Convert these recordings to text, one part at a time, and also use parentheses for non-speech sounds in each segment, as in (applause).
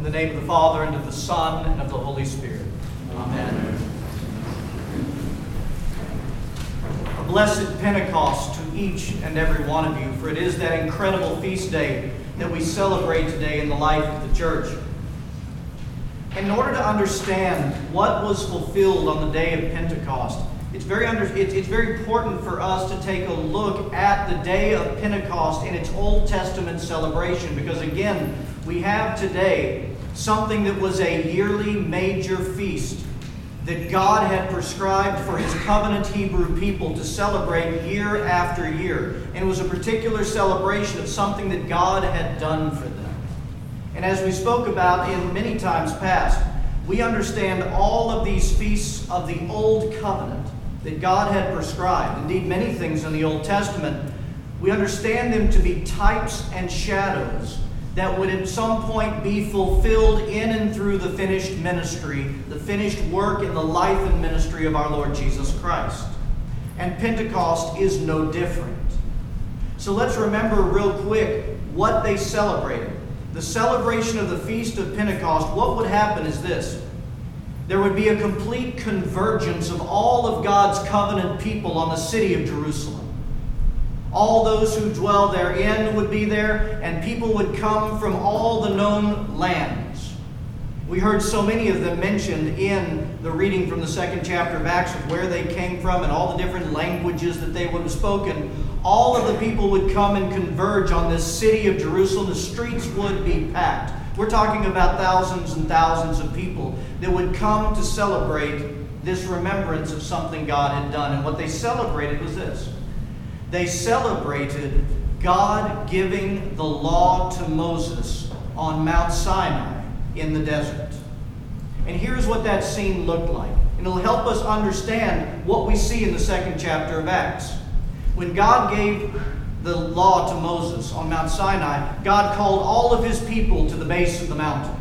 In the name of the Father, and of the Son, and of the Holy Spirit. Amen. A blessed Pentecost to each and every one of you, for it is that incredible feast day that we celebrate today in the life of the church. In order to understand what was fulfilled on the day of Pentecost, it's very, under, it's, it's very important for us to take a look at the day of Pentecost in its Old Testament celebration because, again, we have today something that was a yearly major feast that God had prescribed for his covenant Hebrew people to celebrate year after year. And it was a particular celebration of something that God had done for them. And as we spoke about in many times past, we understand all of these feasts of the Old Covenant that God had prescribed. Indeed, many things in the Old Testament, we understand them to be types and shadows that would at some point be fulfilled in and through the finished ministry, the finished work in the life and ministry of our Lord Jesus Christ. And Pentecost is no different. So let's remember real quick what they celebrated. The celebration of the Feast of Pentecost, what would happen is this there would be a complete convergence of all of God's covenant people on the city of Jerusalem. All those who dwell therein would be there, and people would come from all the known lands. We heard so many of them mentioned in the reading from the second chapter of Acts of where they came from and all the different languages that they would have spoken. All of the people would come and converge on this city of Jerusalem. The streets would be packed. We're talking about thousands and thousands of people that would come to celebrate this remembrance of something God had done. And what they celebrated was this they celebrated God giving the law to Moses on Mount Sinai in the desert. And here's what that scene looked like. And it'll help us understand what we see in the second chapter of Acts. When God gave the law to Moses on Mount Sinai, God called all of his people to the base of the mountain.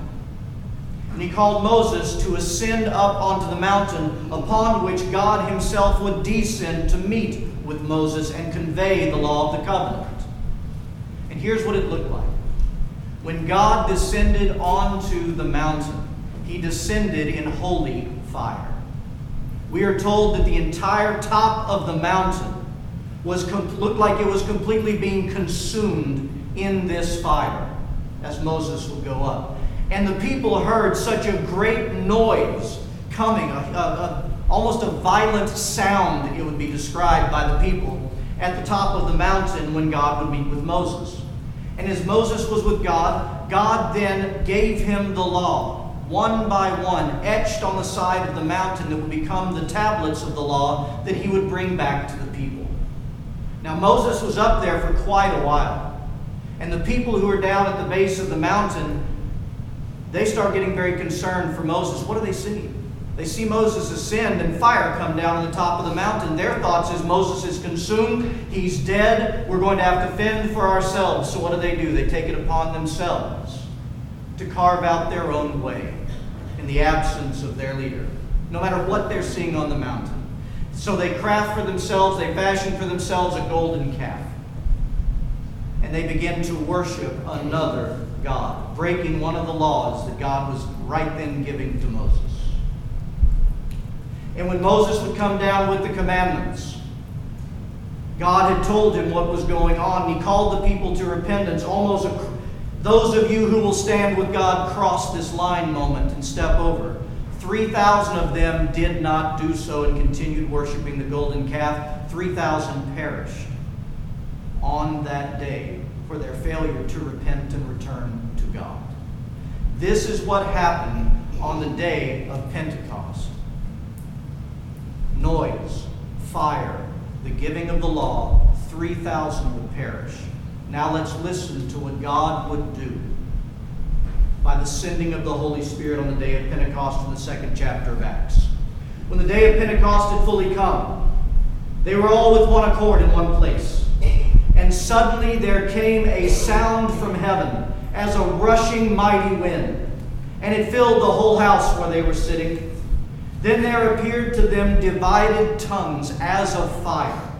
And he called Moses to ascend up onto the mountain upon which God himself would descend to meet with Moses and convey the law of the covenant. And here's what it looked like. When God descended onto the mountain, he descended in holy fire. We are told that the entire top of the mountain was looked like it was completely being consumed in this fire as Moses would go up. And the people heard such a great noise coming, a, a, a, almost a violent sound, it would be described by the people, at the top of the mountain when God would meet with Moses. And as Moses was with God, God then gave him the law, one by one, etched on the side of the mountain that would become the tablets of the law that he would bring back to the people. Now, Moses was up there for quite a while. And the people who were down at the base of the mountain, they start getting very concerned for Moses. What do they see? They see Moses ascend and fire come down on the top of the mountain. Their thoughts is Moses is consumed, he's dead, we're going to have to fend for ourselves. So what do they do? They take it upon themselves to carve out their own way in the absence of their leader, no matter what they're seeing on the mountain. So they craft for themselves, they fashion for themselves a golden calf. And they begin to worship another God, breaking one of the laws that God was right then giving to Moses. And when Moses would come down with the commandments, God had told him what was going on. He called the people to repentance. Almost a, those of you who will stand with God cross this line moment and step over. 3,000 of them did not do so and continued worshiping the golden calf. 3,000 perished on that day for their failure to repent and return to God. This is what happened on the day of Pentecost noise, fire, the giving of the law, 3,000 would perish. Now let's listen to what God would do by the sending of the Holy Spirit on the day of Pentecost in the second chapter of Acts. When the day of Pentecost had fully come, they were all with one accord in one place. And suddenly there came a sound from heaven as a rushing mighty wind, and it filled the whole house where they were sitting. Then there appeared to them divided tongues as of fire,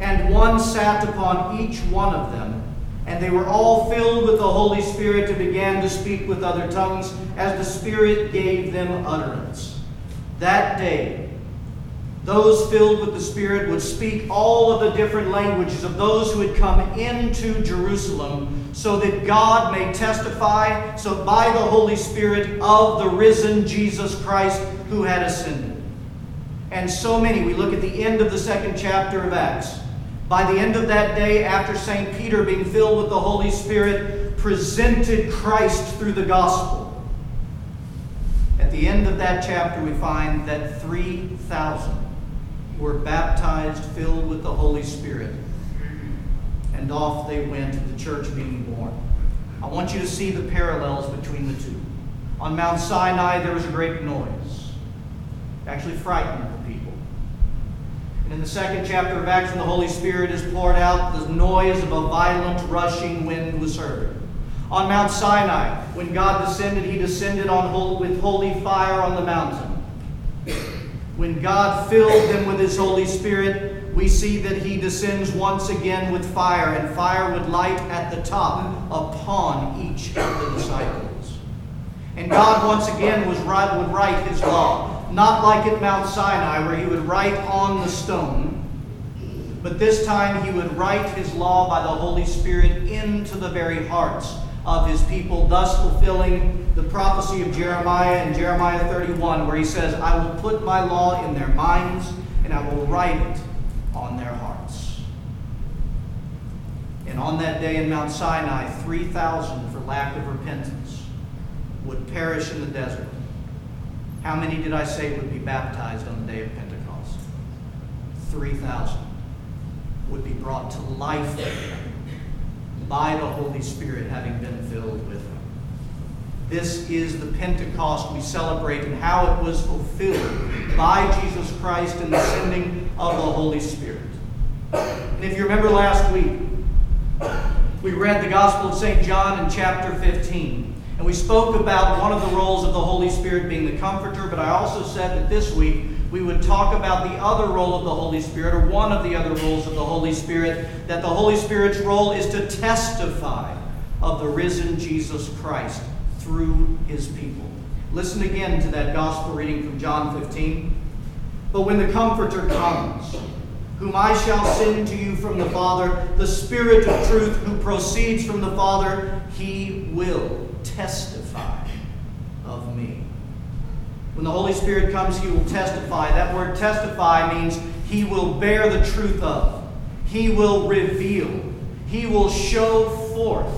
and one sat upon each one of them And they were all filled with the Holy Spirit and began to speak with other tongues as the Spirit gave them utterance. That day, those filled with the Spirit would speak all of the different languages of those who had come into Jerusalem, so that God may testify, so by the Holy Spirit, of the risen Jesus Christ who had ascended. And so many, we look at the end of the second chapter of Acts. By the end of that day, after St. Peter, being filled with the Holy Spirit, presented Christ through the gospel. At the end of that chapter, we find that 3,000 were baptized, filled with the Holy Spirit. And off they went, the church being born. I want you to see the parallels between the two. On Mount Sinai, there was a great noise, actually frightened the people. And in the second chapter of Acts, when the Holy Spirit is poured out, the noise of a violent rushing wind was heard. On Mount Sinai, when God descended, he descended on, with holy fire on the mountain. When God filled them with his Holy Spirit, we see that he descends once again with fire, and fire would light at the top upon each of the disciples. And God once again was right, would write his law, not like at Mount Sinai, where he would write on the stone, but this time he would write his law by the Holy Spirit into the very hearts of his people, thus fulfilling the prophecy of Jeremiah in Jeremiah 31, where he says, I will put my law in their minds and I will write it on their hearts. And on that day in Mount Sinai, 3,000 for lack of repentance would perish in the desert. How many did I say would be baptized on the day of Pentecost? 3,000 would be brought to life by the Holy Spirit having been filled with Him. This is the Pentecost we celebrate and how it was fulfilled by Jesus Christ in the sending of the Holy Spirit. And if you remember last week, we read the Gospel of St. John in chapter 15. And we spoke about one of the roles of the Holy Spirit being the comforter, but I also said that this week we would talk about the other role of the Holy Spirit, or one of the other roles of the Holy Spirit, that the Holy Spirit's role is to testify of the risen Jesus Christ through his people. Listen again to that gospel reading from John 15. But when the Comforter comes, whom I shall send to you from the Father, the Spirit of truth who proceeds from the Father, he will testify of me. When the Holy Spirit comes, He will testify. That word testify means He will bear the truth of, He will reveal, He will show forth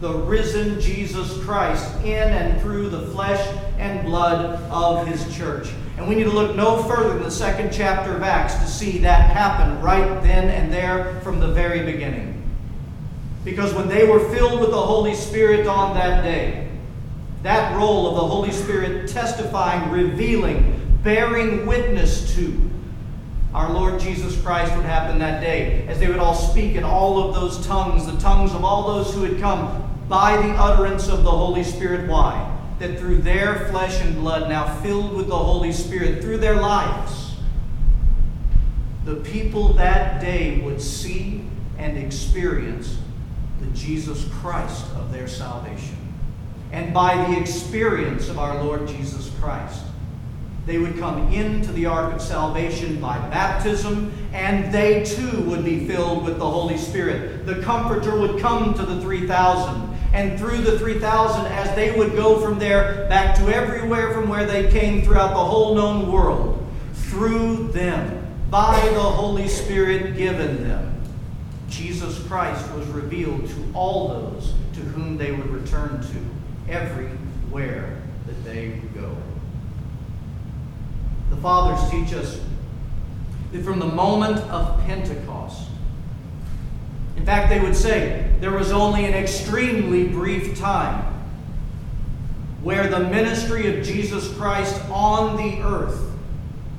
the risen Jesus Christ in and through the flesh and blood of His church. And we need to look no further than the second chapter of Acts to see that happen right then and there from the very beginning. Because when they were filled with the Holy Spirit on that day, that role of the Holy Spirit testifying, revealing, bearing witness to our Lord Jesus Christ would happen that day as they would all speak in all of those tongues, the tongues of all those who had come by the utterance of the Holy Spirit. Why? That through their flesh and blood, now filled with the Holy Spirit, through their lives, the people that day would see and experience the Jesus Christ of their salvation and by the experience of our Lord Jesus Christ. They would come into the ark of salvation by baptism, and they too would be filled with the Holy Spirit. The Comforter would come to the 3,000, and through the 3,000, as they would go from there back to everywhere from where they came throughout the whole known world, through them, by the Holy Spirit given them, Jesus Christ was revealed to all those to whom they would return to everywhere that they would go. The fathers teach us that from the moment of Pentecost, in fact, they would say there was only an extremely brief time where the ministry of Jesus Christ on the earth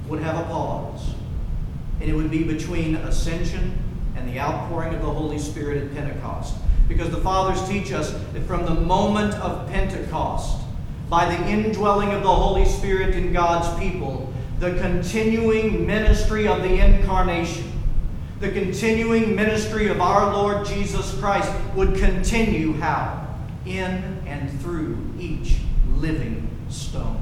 would have a pause. And it would be between ascension and the outpouring of the Holy Spirit at Pentecost. Because the fathers teach us that from the moment of Pentecost, by the indwelling of the Holy Spirit in God's people, the continuing ministry of the incarnation, the continuing ministry of our Lord Jesus Christ would continue how? In and through each living stone.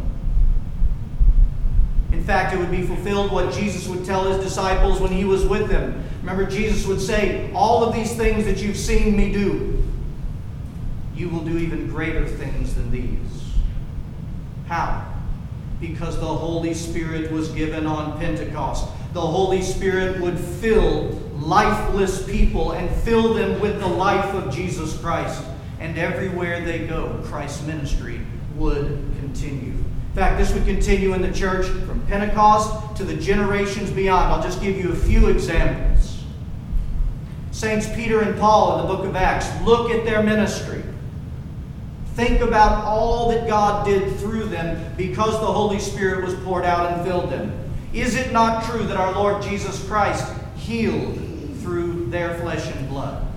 Fact, it would be fulfilled what Jesus would tell his disciples when he was with them. Remember, Jesus would say, All of these things that you've seen me do, you will do even greater things than these. How? Because the Holy Spirit was given on Pentecost. The Holy Spirit would fill lifeless people and fill them with the life of Jesus Christ. And everywhere they go, Christ's ministry would continue. In fact, this would continue in the church from Pentecost to the generations beyond. I'll just give you a few examples. Saints Peter and Paul in the book of Acts, look at their ministry. Think about all that God did through them because the Holy Spirit was poured out and filled them. Is it not true that our Lord Jesus Christ healed through their flesh and blood?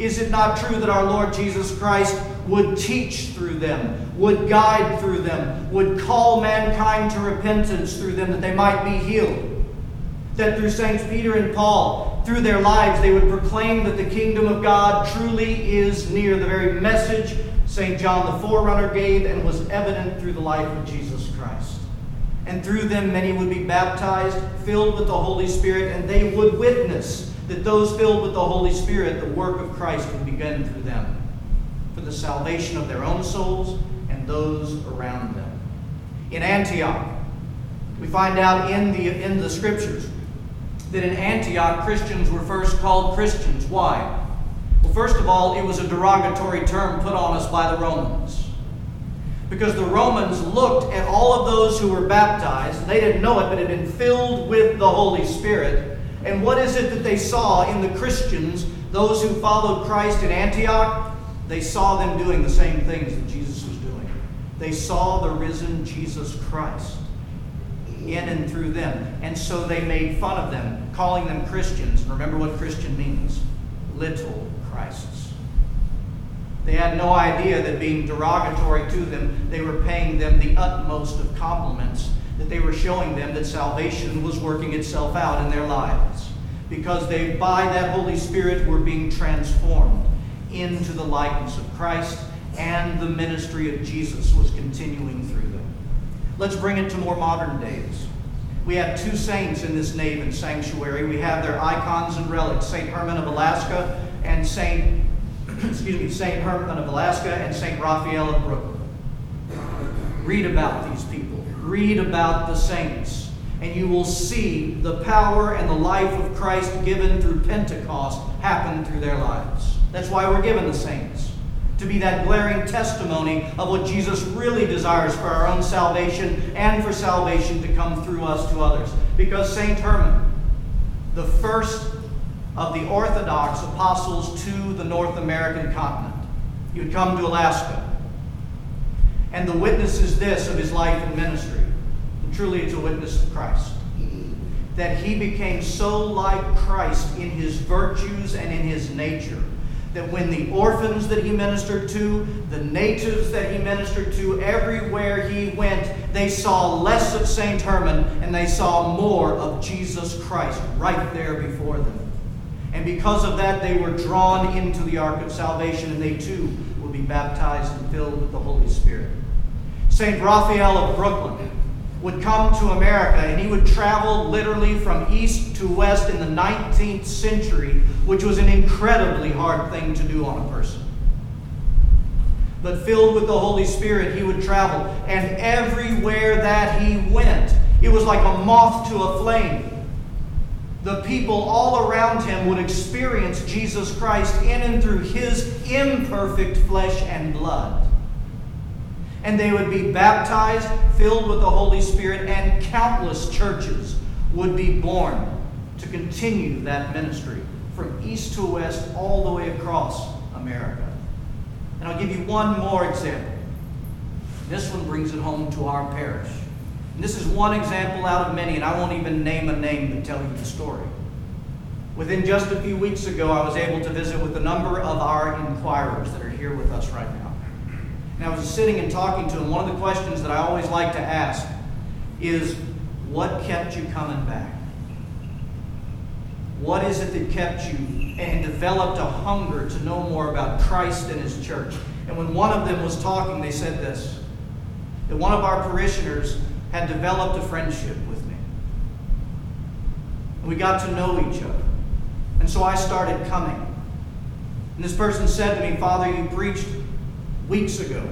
Is it not true that our Lord Jesus Christ would teach through them, would guide through them, would call mankind to repentance through them that they might be healed? That through Saints Peter and Paul, through their lives, they would proclaim that the kingdom of God truly is near, the very message St. John the Forerunner gave and was evident through the life of Jesus Christ. And through them, many would be baptized, filled with the Holy Spirit, and they would witness that those filled with the Holy Spirit, the work of Christ would begin through them for the salvation of their own souls and those around them. In Antioch, we find out in the, in the scriptures that in Antioch, Christians were first called Christians. Why? Well, first of all, it was a derogatory term put on us by the Romans. Because the Romans looked at all of those who were baptized, they didn't know it, but had been filled with the Holy Spirit. And what is it that they saw in the Christians, those who followed Christ in Antioch? They saw them doing the same things that Jesus was doing. They saw the risen Jesus Christ in and through them. And so they made fun of them, calling them Christians. Remember what Christian means little Christs. They had no idea that being derogatory to them, they were paying them the utmost of compliments, that they were showing them that salvation was working itself out in their lives. Because they, by that Holy Spirit, were being transformed into the likeness of Christ, and the ministry of Jesus was continuing through them. Let's bring it to more modern days. We have two saints in this nave and sanctuary. We have their icons and relics, St. Herman of Alaska and Saint, (clears throat) excuse me, Saint Herman of Alaska and Saint Raphael of Brooklyn. Read about these people. Read about the saints, and you will see the power and the life of Christ given through Pentecost happen through their lives. That's why we're given the saints. To be that glaring testimony of what Jesus really desires for our own salvation and for salvation to come through us to others. Because St. Herman, the first of the Orthodox apostles to the North American continent. He would come to Alaska. And the witness is this of his life and ministry. Truly, it's a witness of Christ. That he became so like Christ in his virtues and in his nature that when the orphans that he ministered to, the natives that he ministered to, everywhere he went, they saw less of St. Herman and they saw more of Jesus Christ right there before them. And because of that, they were drawn into the ark of salvation, and they too will be baptized and filled with the Holy Spirit. St. Raphael of Brooklyn would come to America, and he would travel literally from east to west in the 19th century, which was an incredibly hard thing to do on a person. But filled with the Holy Spirit, he would travel, and everywhere that he went, it was like a moth to a flame the people all around him would experience Jesus Christ in and through his imperfect flesh and blood. And they would be baptized, filled with the Holy Spirit, and countless churches would be born to continue that ministry from east to west, all the way across America. And I'll give you one more example. This one brings it home to our parish. And this is one example out of many, and I won't even name a name to tell you the story. Within just a few weeks ago, I was able to visit with a number of our inquirers that are here with us right now. And I was sitting and talking to him. One of the questions that I always like to ask is, What kept you coming back? What is it that kept you and developed a hunger to know more about Christ and His church? And when one of them was talking, they said this that one of our parishioners had developed a friendship with me. And we got to know each other. And so I started coming. And this person said to me, Father, you preached weeks ago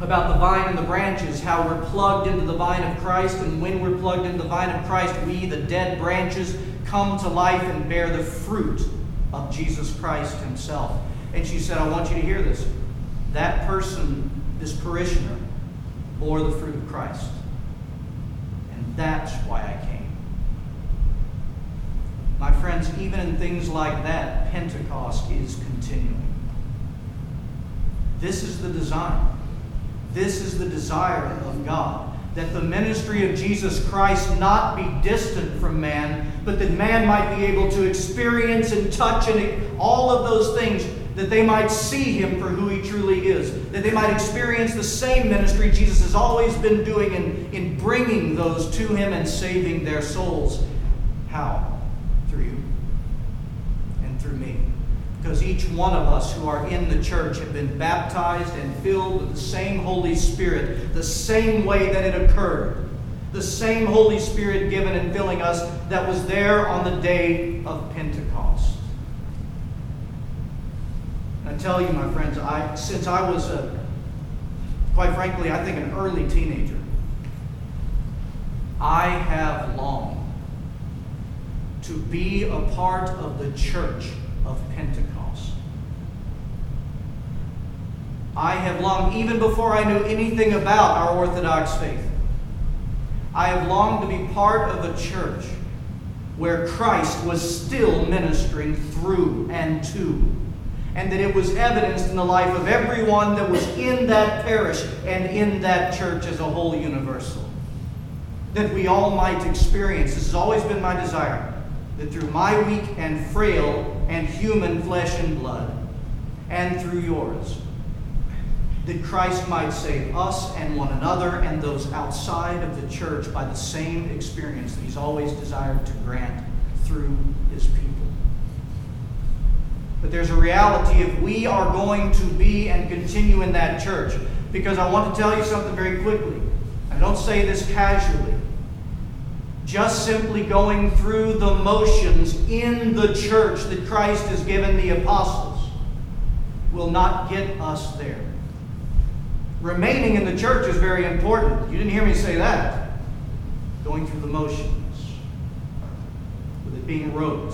about the vine and the branches, how we're plugged into the vine of Christ, and when we're plugged into the vine of Christ, we, the dead branches, come to life and bear the fruit of Jesus Christ Himself. And she said, I want you to hear this. That person, this parishioner, bore the fruit of Christ. And that's why I came. My friends, even in things like that, Pentecost is continuing. This is the design. This is the desire of God. That the ministry of Jesus Christ not be distant from man, but that man might be able to experience and touch and all of those things, that they might see him for who he truly is. That they might experience the same ministry Jesus has always been doing in, in bringing those to him and saving their souls. How? Through you and through me because each one of us who are in the church have been baptized and filled with the same Holy Spirit, the same way that it occurred. The same Holy Spirit given and filling us that was there on the day of Pentecost. I tell you, my friends, I, since I was, a, quite frankly, I think an early teenager, I have longed to be a part of the church of Pentecost. I have longed, even before I knew anything about our Orthodox faith, I have longed to be part of a church where Christ was still ministering through and to, and that it was evidenced in the life of everyone that was in that parish and in that church as a whole universal. That we all might experience, this has always been my desire, that through my weak and frail and human flesh and blood, and through yours, that Christ might save us and one another and those outside of the church by the same experience that He's always desired to grant through His people. But there's a reality if we are going to be and continue in that church, because I want to tell you something very quickly. I don't say this casually just simply going through the motions in the church that Christ has given the apostles will not get us there. Remaining in the church is very important. You didn't hear me say that. Going through the motions, with it being rote.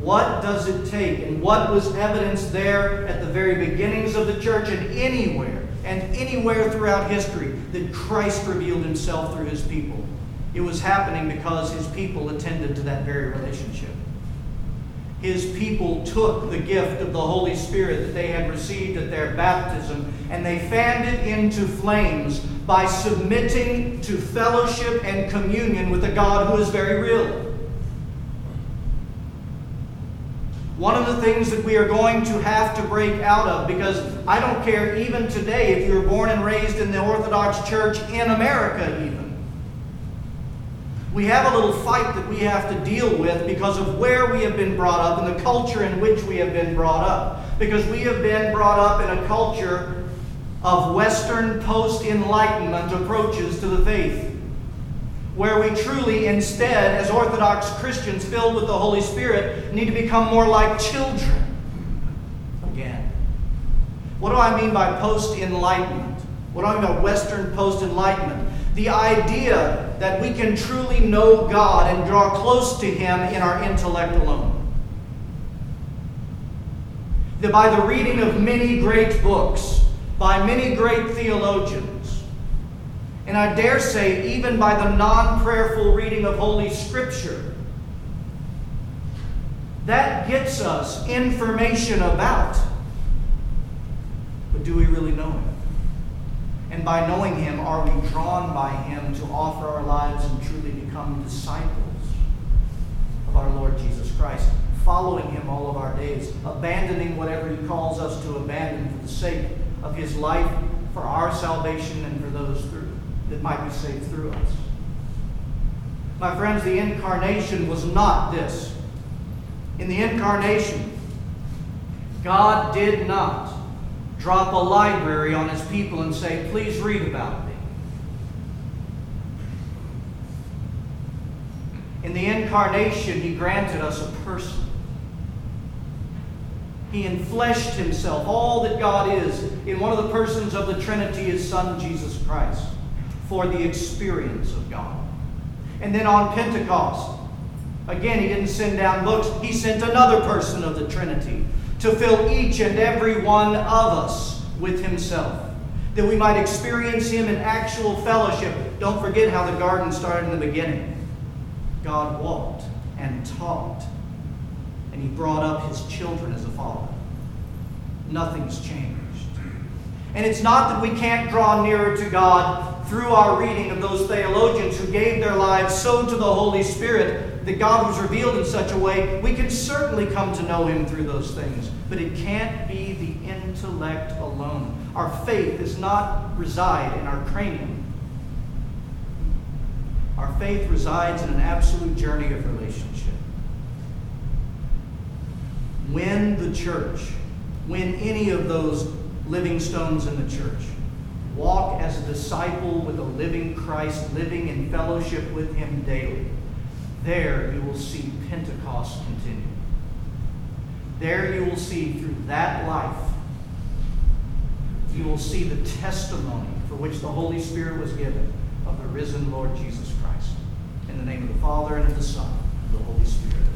What does it take, and what was evidence there at the very beginnings of the church and anywhere, and anywhere throughout history, that Christ revealed himself through his people? It was happening because his people attended to that very relationship. His people took the gift of the Holy Spirit that they had received at their baptism and they fanned it into flames by submitting to fellowship and communion with a God who is very real. One of the things that we are going to have to break out of, because I don't care even today if you were born and raised in the Orthodox Church in America, even we have a little fight that we have to deal with because of where we have been brought up and the culture in which we have been brought up. Because we have been brought up in a culture of Western post Enlightenment approaches to the faith. Where we truly, instead, as Orthodox Christians filled with the Holy Spirit, need to become more like children again. What do I mean by post Enlightenment? What do I mean by Western post Enlightenment? The idea that we can truly know God and draw close to Him in our intellect alone. That by the reading of many great books, by many great theologians, and I dare say, even by the non prayerful reading of Holy Scripture, that gets us information about. But do we really know Him? And by knowing Him, are we drawn by Him to offer our lives and truly become disciples of our Lord Jesus Christ, following Him all of our days, abandoning whatever He calls us to abandon for the sake of His life, for our salvation, and for those through, that might be saved through us? My friends, the incarnation was not this. In the incarnation, God did not drop a library on his people and say, please read about me. In the incarnation, he granted us a person. He enfleshed himself, all that God is, in one of the persons of the Trinity, his Son, Jesus Christ, for the experience of God. And then on Pentecost, again, he didn't send down books, he sent another person of the Trinity to fill each and every one of us with himself, that we might experience him in actual fellowship. Don't forget how the garden started in the beginning. God walked and taught, and He brought up His children as a father. Nothing's changed. And it's not that we can't draw nearer to God through our reading of those theologians who gave their lives so to the Holy Spirit that God was revealed in such a way. We can certainly come to know Him through those things, but it can't be the intellect alone. Our faith does not reside in our cranium. Our faith resides in an absolute journey of relationship. When the church, when any of those living stones in the church walk as a disciple with a living Christ, living in fellowship with Him daily, there you will see Pentecost continue. There you will see through that life, you will see the testimony for which the Holy Spirit was given of the risen Lord Jesus Christ. In the name of the Father, and of the Son, and of the Holy Spirit.